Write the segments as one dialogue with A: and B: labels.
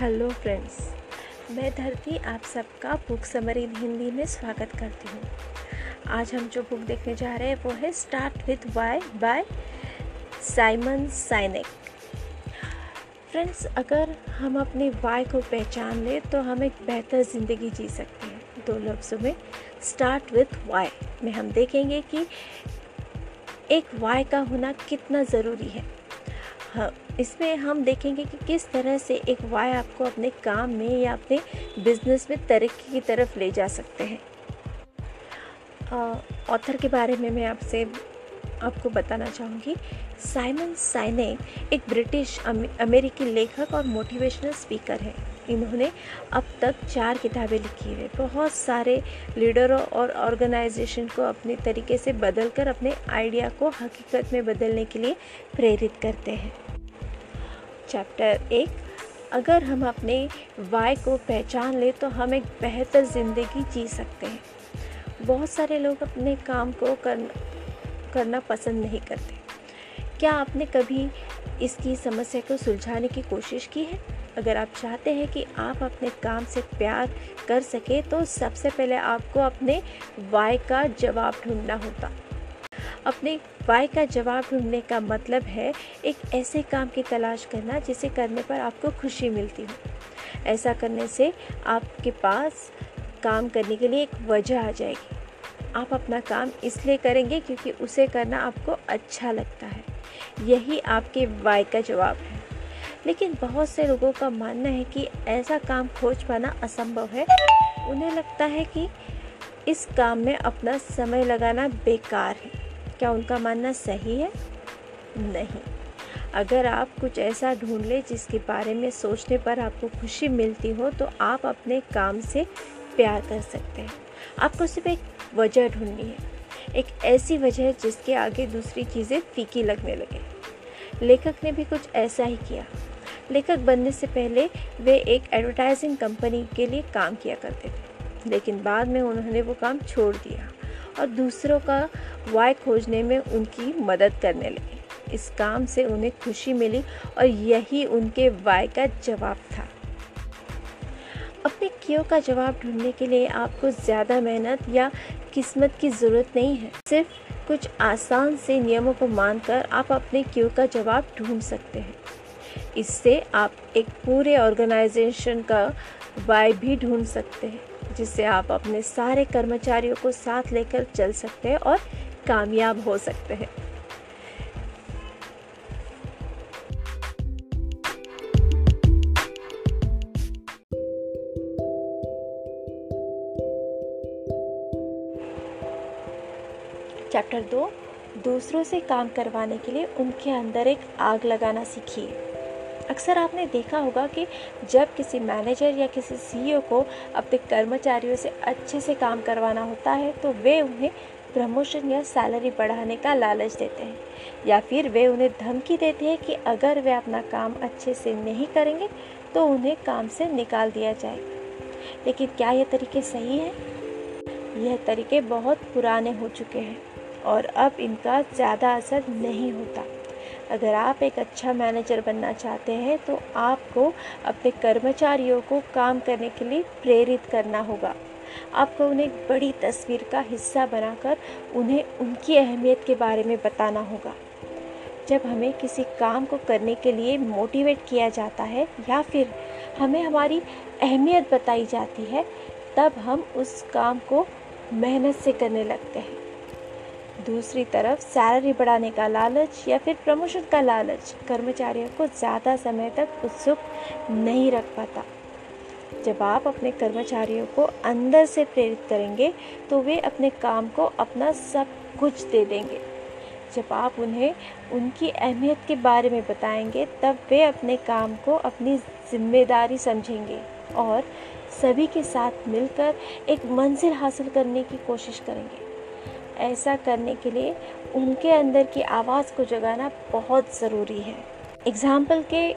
A: Hello friends, मैं धरती आप सबका बुक समरी हिंदी में स्वागत करती हूँ। आज हम जो बुक देखने जा रहे हैं, वो है start with why by Simon Sinek friends, अगर हम अपने वाई को पहचान लें तो हम एक बेहतर ज़िंदगी जी सकते हैं। दो लफ्ज़ों में स्टार्ट विथ वाई में हम देखेंगे कि एक वाई का होना कितना ज़रूरी है। हाँ इसमें हम देखेंगे कि किस तरह से एक वाई आपको अपने काम में या अपने बिज़नेस में तरक्की की तरफ़ ले जा सकते हैं। ऑथर के बारे में मैं आपसे, आपको बताना चाहूँगी। साइमन साइने एक ब्रिटिश अमेरिकी लेखक और मोटिवेशनल स्पीकर हैं। इन्होंने अब तक चार किताबें लिखी है। बहुत सारे लीडरों और ऑर्गेनाइजेशन को अपने तरीके से बदलकर, अपने आइडिया को हकीकत में बदलने के लिए प्रेरित करते हैं। चैप्टर एक अगर हम अपने वाई को पहचान ले तो हम एक बेहतर ज़िंदगी जी सकते हैं। बहुत सारे लोग अपने काम को कर, करना पसंद नहीं करते। क्या आपने कभी इसकी समस्या को सुलझाने की कोशिश की है? अगर आप चाहते हैं कि आप अपने काम से प्यार कर सकें तो सबसे पहले आपको अपने वाई का जवाब ढूंढना होता। अपने वाई का जवाब ढूँढने का मतलब है एक ऐसे काम की तलाश करना जिसे करने पर आपको खुशी मिलती हो। ऐसा करने से आपके पास काम करने के लिए एक वजह आ जाएगी। आप अपना काम इसलिए करेंगे क्योंकि उसे करना आपको अच्छा लगता है। यही आपके वाई का जवाब है। लेकिन बहुत से लोगों का मानना है कि ऐसा काम खोज पाना असंभव है। उन्हें लगता है कि इस काम में अपना समय लगाना बेकार है। क्या उनका मानना सही है? नहीं। अगर आप कुछ ऐसा ढूंढ लें जिसके बारे में सोचने पर आपको खुशी मिलती हो तो आप अपने काम से प्यार कर सकते हैं। आपको सिर्फ़ एक वजह ढूंढनी है। एक ऐसी वजह जिसके आगे दूसरी चीज़ें फीकी लगने लगे। लेखक ने भी कुछ ऐसा ही किया। लेखक बनने से पहले वे एक एडवर्टाइजिंग कंपनी के लिए काम किया करते थे, लेकिन बाद में उन्होंने वो काम छोड़ दिया। और दूसरों का वाय खोजने में उनकी मदद करने लगे। इस काम से उन्हें खुशी मिली और यही उनके वाय का जवाब था। अपने क्यों का जवाब ढूँढने के लिए आपको ज़्यादा मेहनत या किस्मत की ज़रूरत नहीं है। सिर्फ़ कुछ आसान से नियमों को मानकर आप अपने क्यों का जवाब ढूंढ सकते हैं। इससे आप एक पूरे ऑर्गेनाइजेशन का वाय भी ढूंढ सकते हैं। जिससे आप अपने सारे कर्मचारियों को साथ लेकर चल सकते हैं और कामयाब हो सकते हैं। चैप्टर दो, दूसरों से काम करवाने के लिए उनके अंदर एक आग लगाना सीखिए। अक्सर आपने देखा होगा कि जब किसी मैनेजर या किसी सीईओ को अपने कर्मचारियों से अच्छे से काम करवाना होता है तो वे उन्हें प्रमोशन या सैलरी बढ़ाने का लालच देते हैं। या फिर वे उन्हें धमकी देते हैं कि अगर वे अपना काम अच्छे से नहीं करेंगे तो उन्हें काम से निकाल दिया जाएगा लेकिन क्या यह तरीके सही हैं? यह तरीके बहुत पुराने हो चुके हैं और अब इनका ज़्यादा असर नहीं होता। अगर आप एक अच्छा मैनेजर बनना चाहते हैं तो आपको अपने कर्मचारियों को काम करने के लिए प्रेरित करना होगा। आपको उन्हें एक बड़ी तस्वीर का हिस्सा बनाकर उन्हें उनकी अहमियत के बारे में बताना होगा। जब हमें किसी काम को करने के लिए मोटिवेट किया जाता है, या फिर हमें हमारी अहमियत बताई जाती है, तब हम उस काम को मेहनत से करने लगते हैं। दूसरी तरफ़ सैलरी बढ़ाने का लालच या फिर प्रमोशन का लालच। कर्मचारियों को ज़्यादा समय तक उत्सुक नहीं रख पाता। जब आप अपने कर्मचारियों को अंदर से प्रेरित करेंगे तो वे अपने काम को अपना सब कुछ दे देंगे। जब आप उन्हें, उनकी अहमियत के बारे में बताएँगे, तब वे अपने काम को अपनी ज़िम्मेदारी समझेंगे और सभी के साथ मिलकर एक मंजिल हासिल करने की कोशिश करेंगे। ऐसा करने के लिए उनके अंदर की आवाज़ को जगाना बहुत ज़रूरी है। एग्ज़ाम्पल के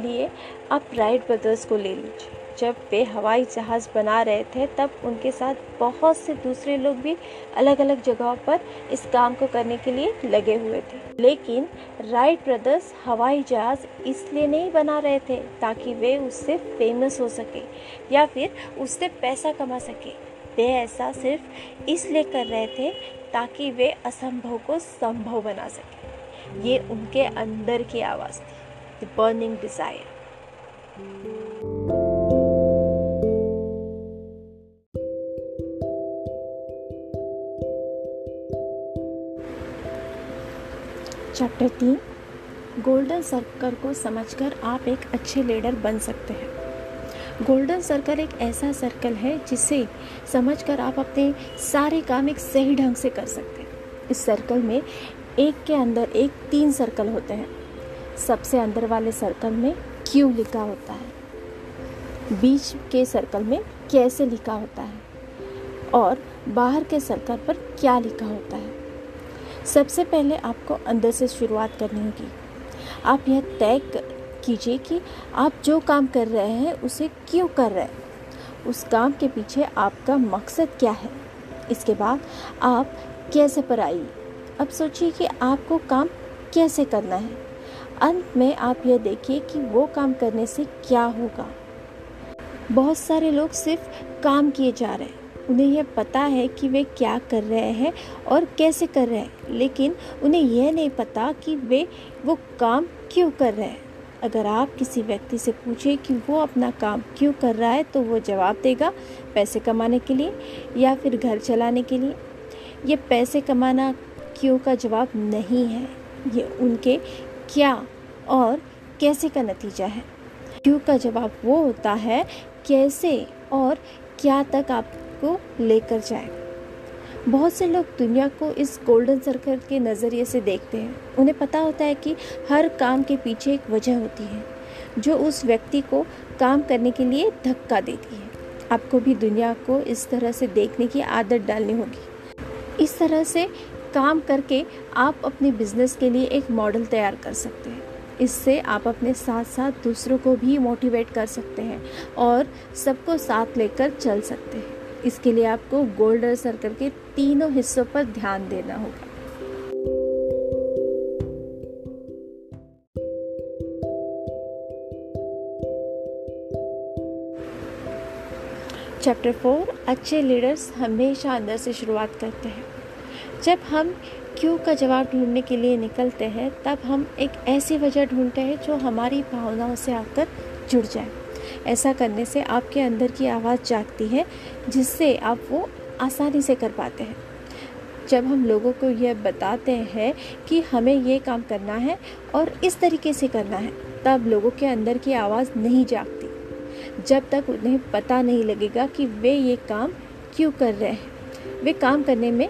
A: लिए आप राइट ब्रदर्स को ले लीजिए। जब वे हवाई जहाज़ बना रहे थे, तब उनके साथ बहुत से दूसरे लोग भी अलग अलग जगहों पर इस काम को करने के लिए लगे हुए थे। लेकिन राइट ब्रदर्स हवाई जहाज़ इसलिए नहीं बना रहे थे ताकि वे उससे फ़ेमस हो सके या फिर उससे पैसा कमा सके। वे ऐसा सिर्फ़ इसलिए कर रहे थे ताकि वे असंभव को संभव बना सके। ये उनके अंदर की आवाज़ थी। द बर्निंग डिज़ायर चैप्टर तीन। गोल्डन सर्कल को समझकर आप एक अच्छे लीडर बन सकते हैं। गोल्डन सर्कल एक ऐसा सर्कल है जिसे समझकर आप अपने सारे काम एक सही ढंग से कर सकते हैं। इस सर्कल में एक के अंदर एक तीन सर्कल होते हैं। सबसे अंदर वाले सर्कल में क्यों लिखा होता है? बीच के सर्कल में कैसे लिखा होता है? और बाहर के सर्कल पर क्या लिखा होता है? सबसे पहले आपको अंदर से शुरुआत करनी होगी। आप यह तय कीजिए कि आप जो काम कर रहे हैं, उसे क्यों कर रहे हैं? उस काम के पीछे आपका मकसद क्या है? इसके बाद आप कैसे पर आइए अब सोचिए कि आपको काम कैसे करना है। अंत में आप यह देखिए कि वो काम करने से क्या होगा। बहुत सारे लोग सिर्फ़ काम किए जा रहे हैं। उन्हें यह पता है कि वे क्या कर रहे हैं और कैसे कर रहे हैं। लेकिन उन्हें यह नहीं पता कि वे वो काम क्यों कर रहे हैं। अगर आप किसी व्यक्ति से पूछें कि वो अपना काम क्यों कर रहा है तो वो जवाब देगा, पैसे कमाने के लिए या फिर घर चलाने के लिए। ये पैसे कमाना क्यों का जवाब नहीं है, ये उनके क्या और कैसे का नतीजा है। क्यों का जवाब वो होता है, कैसे और क्या तक आपको लेकर जाए। बहुत से लोग दुनिया को इस गोल्डन सर्कल के नज़रिए से देखते हैं। उन्हें पता होता है कि हर काम के पीछे एक वजह होती है, जो उस व्यक्ति को काम करने के लिए धक्का देती है। आपको भी दुनिया को इस तरह से देखने की आदत डालनी होगी। इस तरह से काम करके आप अपने बिज़नेस के लिए एक मॉडल तैयार कर सकते हैं। इससे आप अपने साथ साथ दूसरों को भी मोटिवेट कर सकते हैं और सबको साथ लेकर चल सकते हैं। इसके लिए आपको गोल्डन सर्कल के तीनों हिस्सों पर ध्यान देना होगा। चैप्टर फोर अच्छे लीडर्स हमेशा अंदर से शुरुआत करते हैं। जब हम क्यों का जवाब ढूँढने के लिए निकलते हैं, तब हम एक ऐसी वजह ढूंढते हैं जो हमारी भावनाओं से आकर जुड़ जाए। ऐसा करने से आपके अंदर की आवाज़ जागती है, जिससे आप वो आसानी से कर पाते हैं। जब हम लोगों को यह बताते हैं कि हमें ये काम करना है और इस तरीके से करना है, तब लोगों के अंदर की आवाज़ नहीं जागती। जब तक उन्हें पता नहीं लगेगा कि वे ये काम क्यों कर रहे हैं, वे काम करने में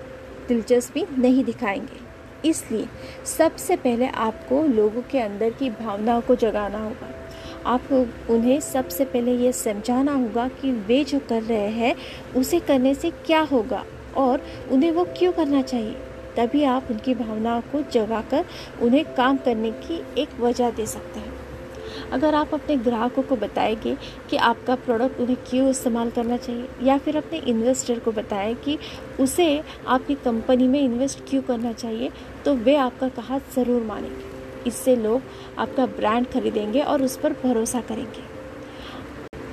A: दिलचस्पी नहीं दिखाएँगे। इसलिए सबसे पहले आपको लोगों के अंदर की भावनाओं को जगाना होगा। आपको उन्हें सबसे पहले ये समझाना होगा कि वे जो कर रहे हैं, उसे करने से क्या होगा और उन्हें वो क्यों करना चाहिए? तभी आप उनकी भावनाओं को जगाकर उन्हें काम करने की एक वजह दे सकते हैं। अगर आप अपने ग्राहकों को बताएँगे कि आपका प्रोडक्ट उन्हें क्यों इस्तेमाल करना चाहिए, या फिर अपने इन्वेस्टर को बताएँ कि उसे आपकी कंपनी में इन्वेस्ट क्यों करना चाहिए तो वे आपका कहा ज़रूर मानेंगे। इससे लोग आपका ब्रांड खरीदेंगे और उस पर भरोसा करेंगे।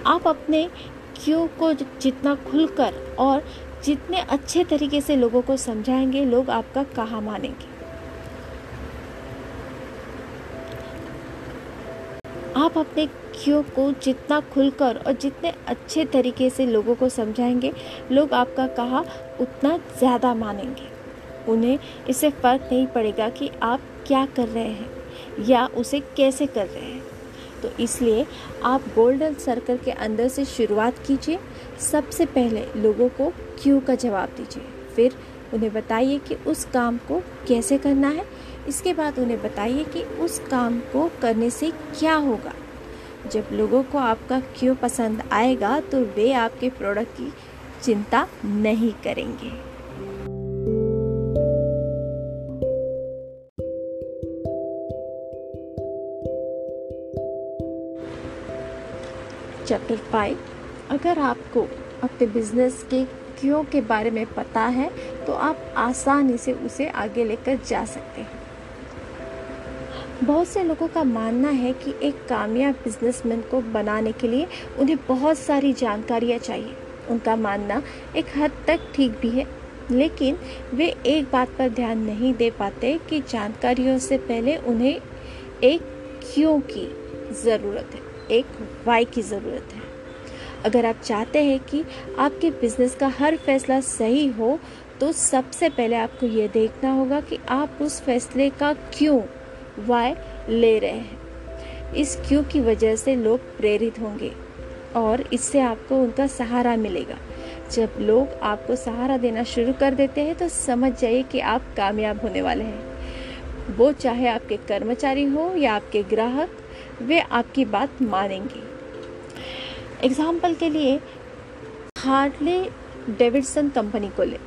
A: आप अपने क्यों को जितना खुलकर और जितने अच्छे तरीके से लोगों को समझाएँगे, लोग आपका कहा मानेंगे। आप अपने क्यों को जितना खुलकर और जितने अच्छे तरीके से लोगों को समझाएँगे, लोग आपका कहा उतना ज़्यादा मानेंगे। उन्हें इससे फ़र्क नहीं पड़ेगा कि आप क्या कर रहे हैं। या उसे कैसे कर रहे हैं? तो इसलिए आप गोल्डन सर्कल के अंदर से शुरुआत कीजिए। सबसे पहले लोगों को क्यों का जवाब दीजिए। फिर उन्हें बताइए कि उस काम को कैसे करना है। इसके बाद उन्हें बताइए कि उस काम को करने से क्या होगा। जब लोगों को आपका क्यों पसंद आएगा तो वे आपके प्रोडक्ट की चिंता नहीं करेंगे। चैप्टर फाइव अगर आपको अपने बिज़नेस के क्यों के बारे में पता है तो आप आसानी से उसे आगे लेकर जा सकते हैं। बहुत से लोगों का मानना है कि एक कामयाब बिजनेसमैन को बनाने के लिए उन्हें बहुत सारी जानकारियाँ चाहिए। उनका मानना एक हद तक ठीक भी है, लेकिन वे एक बात पर ध्यान नहीं दे पाते कि जानकारियों से पहले उन्हें एक क्यों की ज़रूरत है। एक वाई की ज़रूरत है। अगर आप चाहते हैं कि आपके बिज़नेस का हर फैसला सही हो तो सबसे पहले आपको ये देखना होगा कि आप उस फैसले का क्यों वाई ले रहे हैं। इस क्यों की वजह से लोग प्रेरित होंगे और इससे आपको उनका सहारा मिलेगा। जब लोग आपको सहारा देना शुरू कर देते हैं तो समझ जाइए कि आप कामयाब होने वाले हैं। वो चाहे आपके कर्मचारी हो या आपके ग्राहक वे आपकी बात मानेंगे। एग्ज़ाम्पल के लिए हार्डले डेविडसन कंपनी को ले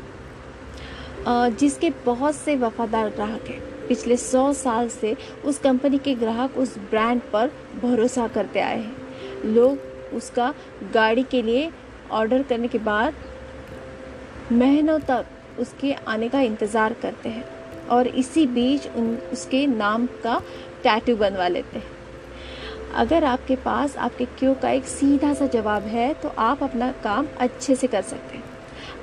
A: जिसके बहुत से वफादार ग्राहक हैं। पिछले सौ साल से उस कंपनी के ग्राहक उस ब्रांड पर भरोसा करते आए हैं। लोग उसका गाड़ी के लिए ऑर्डर करने के बाद महीनों तक उसके आने का इंतज़ार करते हैं और इसी बीच उन, उसके नाम का टैटू बनवा लेते हैं। अगर आपके पास, आपके क्यों का एक सीधा सा जवाब है तो आप अपना काम अच्छे से कर सकते हैं।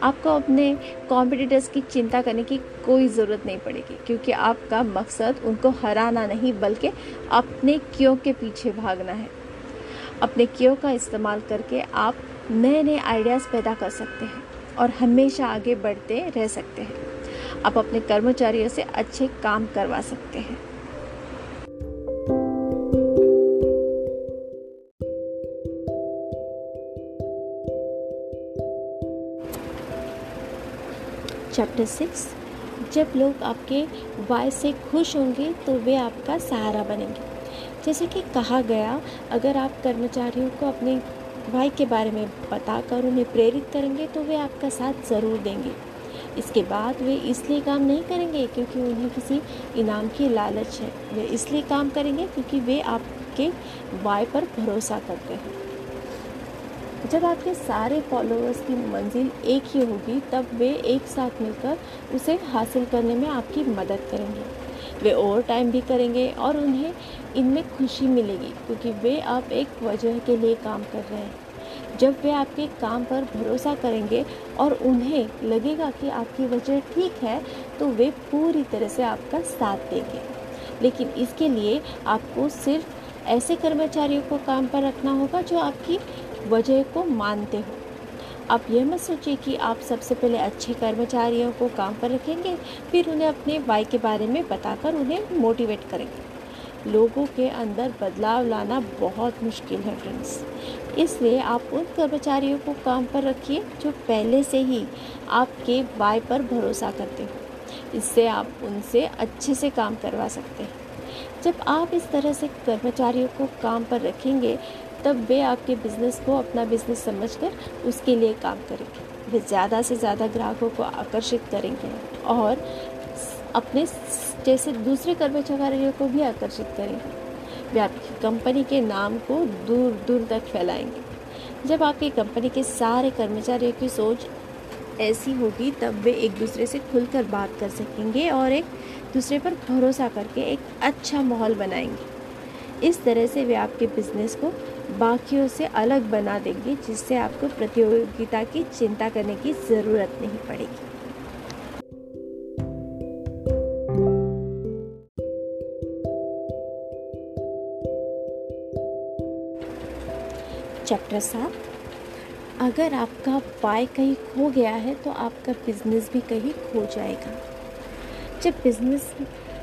A: आपको अपने कॉम्पिटिटर्स की चिंता करने की कोई ज़रूरत नहीं पड़ेगी, क्योंकि आपका मकसद उनको हराना नहीं, बल्कि अपने क्यों के पीछे भागना है। अपने क्यों का इस्तेमाल करके आप नए नए आइडियाज़ पैदा कर सकते हैं और हमेशा आगे बढ़ते रह सकते हैं। आप अपने कर्मचारियों से अच्छे काम करवा सकते हैं। चैप्टर सिक्स जब लोग आपके वाय से खुश होंगे तो वे आपका सहारा बनेंगे। जैसे कि कहा गया, अगर आप कर्मचारियों को अपने वाई के बारे में बताकर उन्हें प्रेरित करेंगे तो वे आपका साथ ज़रूर देंगे। इसके बाद वे इसलिए काम नहीं करेंगे क्योंकि उन्हें किसी इनाम की लालच है। वे इसलिए काम करेंगे क्योंकि वे आपके वाय पर भरोसा करते हैं। जब आपके सारे फॉलोअर्स की मंजिल एक ही होगी, तब वे एक साथ मिलकर उसे हासिल करने में आपकी मदद करेंगे। वे ओवर टाइम भी करेंगे और उन्हें इनमें खुशी मिलेगी, क्योंकि वे आप एक वजह के लिए काम कर रहे हैं। जब वे आपके काम पर भरोसा करेंगे और उन्हें लगेगा कि आपकी वजह ठीक है तो वे पूरी तरह से आपका साथ देंगे। लेकिन इसके लिए आपको सिर्फ़ ऐसे कर्मचारियों को काम पर रखना होगा जो आपकी वजह को मानते हो। आप यह मत सोचिए कि आप सबसे पहले अच्छे कर्मचारियों को काम पर रखेंगे, फिर उन्हें अपने वाई के बारे में बताकर उन्हें मोटिवेट करेंगे। लोगों के अंदर बदलाव लाना बहुत मुश्किल है फ्रेंड्स इसलिए आप उन कर्मचारियों को काम पर रखिए जो पहले से ही आपके वाई पर भरोसा करते हो। इससे आप उनसे अच्छे से काम करवा सकते हैं। जब आप इस तरह से कर्मचारियों को काम पर रखेंगे तब वे आपके बिज़नेस को, अपना बिज़नेस समझकर उसके लिए काम करेंगे। वे ज़्यादा से ज़्यादा ग्राहकों को आकर्षित करेंगे और अपने जैसे दूसरे कर्मचारियों को भी आकर्षित करेंगे। वे आपकी कंपनी के नाम को दूर दूर तक फैलाएँगे। जब आपकी कंपनी के सारे कर्मचारियों की सोच ऐसी होगी, तब वे एक दूसरे से खुलकर बात कर सकेंगे और एक दूसरे पर भरोसा करके एक अच्छा माहौल बनाएँगे। इस तरह से वे आपके बिज़नेस को बाकियों से अलग बना देंगे, जिससे आपको प्रतियोगिता की चिंता करने की ज़रूरत नहीं पड़ेगी। चैप्टर सात। अगर आपका पाई कहीं खो गया है तो आपका बिज़नेस भी कहीं खो जाएगा। जब बिज़नेस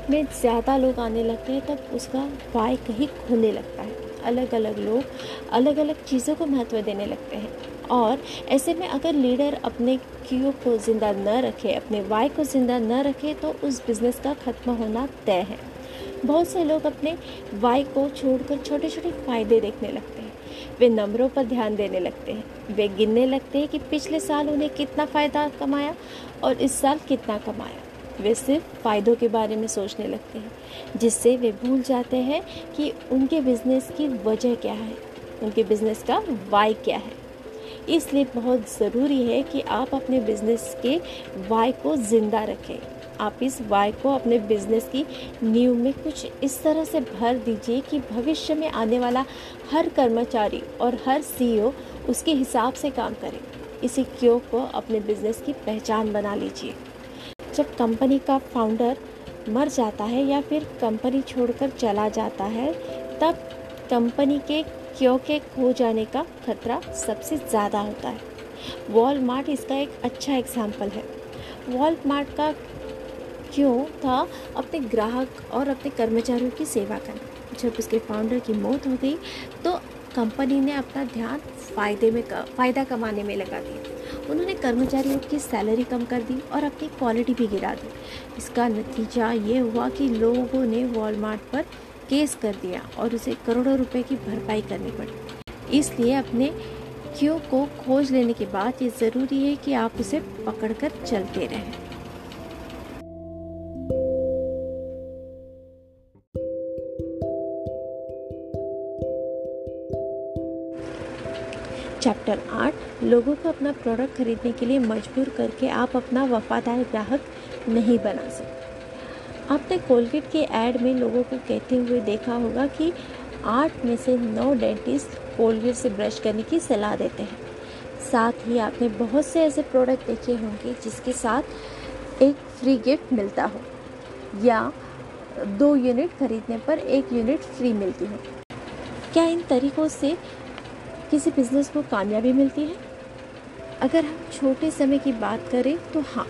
A: में ज़्यादा लोग आने लगते हैं, तब उसका पाई कहीं खोने लगता है। अलग अलग लोग अलग अलग चीज़ों को महत्व देने लगते हैं। और ऐसे में अगर लीडर अपने क्यू को ज़िंदा न रखे, अपने वाय को ज़िंदा न रखे तो उस बिज़नेस का ख़त्म होना तय है। बहुत से लोग अपने वाई को छोड़कर छोटे छोटे फ़ायदे देखने लगते हैं। वे नंबरों पर ध्यान देने लगते हैं। वे गिनने लगते हैं कि पिछले साल उन्हें कितना फ़ायदा कमाया और इस साल कितना कमाया। वे सिर्फ़ फ़ायदों के बारे में सोचने लगते हैं, जिससे वे भूल जाते हैं कि उनके बिज़नेस की वजह क्या है, उनके बिज़नेस का वाई क्या है। इसलिए बहुत ज़रूरी है कि आप अपने बिज़नेस के वाई को ज़िंदा रखें। आप इस वाई को अपने बिज़नेस की नींव में कुछ इस तरह से भर दीजिए कि भविष्य में आने वाला हर कर्मचारी और हर सीईओ उसके हिसाब से काम करे। इसी क्यों को अपने बिज़नेस की पहचान बना लीजिए। जब कंपनी का फाउंडर मर जाता है या फिर कंपनी छोड़कर चला जाता है, तब कंपनी के क्यों के खो जाने का खतरा सबसे ज़्यादा होता है। वॉलमार्ट इसका एक अच्छा एग्ज़ाम्पल है। वॉलमार्ट का क्यों था? अपने ग्राहक और अपने कर्मचारियों की सेवा करना। जब उसके फाउंडर की मौत हो गई तो कंपनी ने अपना ध्यान फ़ायदे में फ़ायदा कमाने में लगा दिया। उन्होंने कर्मचारियों की सैलरी कम कर दी और अपनी क्वालिटी भी गिरा दी। इसका नतीजा ये हुआ कि लोगों ने वॉलमार्ट पर केस कर दिया और उसे करोड़ों रुपए की भरपाई करनी पड़ी। इसलिए अपने क्यों को खोज लेने के बाद ये ज़रूरी है कि आप उसे पकड़कर चलते रहें। चैप्टर आठ लोगों को अपना प्रोडक्ट खरीदने के लिए मजबूर करके आप अपना वफादार ग्राहक नहीं बना सकते। आपने कोलगेट के ऐड में लोगों को कहते हुए देखा होगा कि आठ में से नौ डेंटिस्ट कोलगेट से ब्रश करने की सलाह देते हैं। साथ ही आपने बहुत से ऐसे प्रोडक्ट देखे होंगे जिसके साथ एक फ्री गिफ्ट मिलता हो, या दो यूनिट खरीदने पर एक यूनिट फ्री मिलती हो। क्या इन तरीक़ों से किसी बिज़नेस को कामयाबी मिलती है? अगर हम छोटे समय की बात करें तो हाँ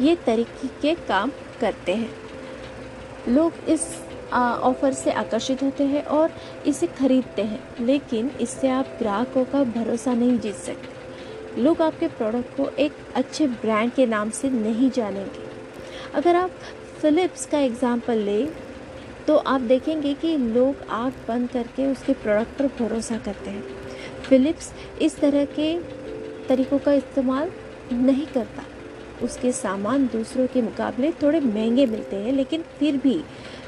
A: ये तरीके के काम करते हैं। लोग इस ऑफ़र से आकर्षित होते हैं और इसे खरीदते हैं, लेकिन इससे आप ग्राहकों का भरोसा नहीं जीत सकते। लोग आपके प्रोडक्ट को एक अच्छे ब्रांड के नाम से नहीं जानेंगे। अगर आप फ़िलिप्स का एग्ज़ाम्पल लें तो आप देखेंगे कि लोग आँख बंद करके उसके प्रोडक्ट पर भरोसा करते हैं। फ़िलिप्स इस तरह के तरीक़ों का इस्तेमाल नहीं करता। उसके सामान दूसरों के मुकाबले थोड़े महँगे मिलते हैं, लेकिन फिर भी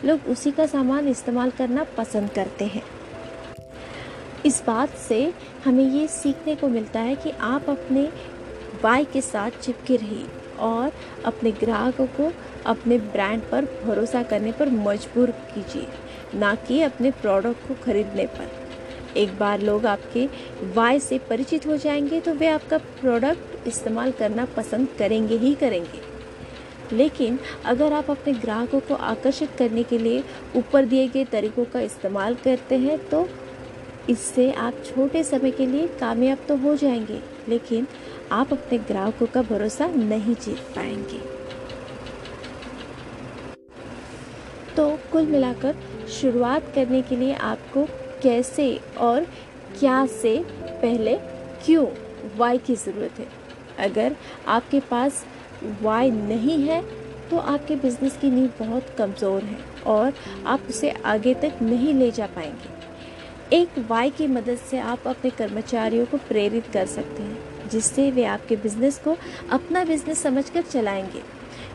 A: लोग उसी का सामान इस्तेमाल करना पसंद करते हैं। इस बात से हमें ये सीखने को मिलता है कि आप अपने बाई के साथ चिपके रहिए और अपने ग्राहकों को अपने ब्रांड पर भरोसा करने पर मजबूर कीजिए, ना कि अपने प्रोडक्ट को खरीदने पर। एक बार लोग आपके वाय से परिचित हो जाएँगे तो वे आपका प्रोडक्ट इस्तेमाल करना पसंद करेंगे ही करेंगे। लेकिन अगर आप अपने ग्राहकों को आकर्षित करने के लिए ऊपर दिए गए तरीक़ों का इस्तेमाल करते हैं तो इससे आप छोटे समय के लिए कामयाब तो हो जाएँगे, लेकिन आप अपने ग्राहकों का भरोसा नहीं जीत पाएँगे। तो कुल मिलाकर शुरुआत करने के लिए आपको कैसे और क्या से पहले क्यों वाई की ज़रूरत है? अगर आपके पास वाई नहीं है तो आपके बिज़नेस की नींव बहुत कमज़ोर है और आप उसे आगे तक नहीं ले जा पाएँगे। एक वाई की मदद से आप अपने कर्मचारियों को प्रेरित कर सकते हैं, जिससे वे आपके बिज़नेस को अपना बिज़नेस समझकर चलाएँगे।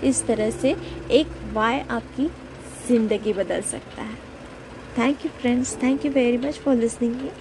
A: इस तरह से एक वाई आपकी ज़िंदगी बदल सकता है। Thank you, friends. Thank you very much for listening.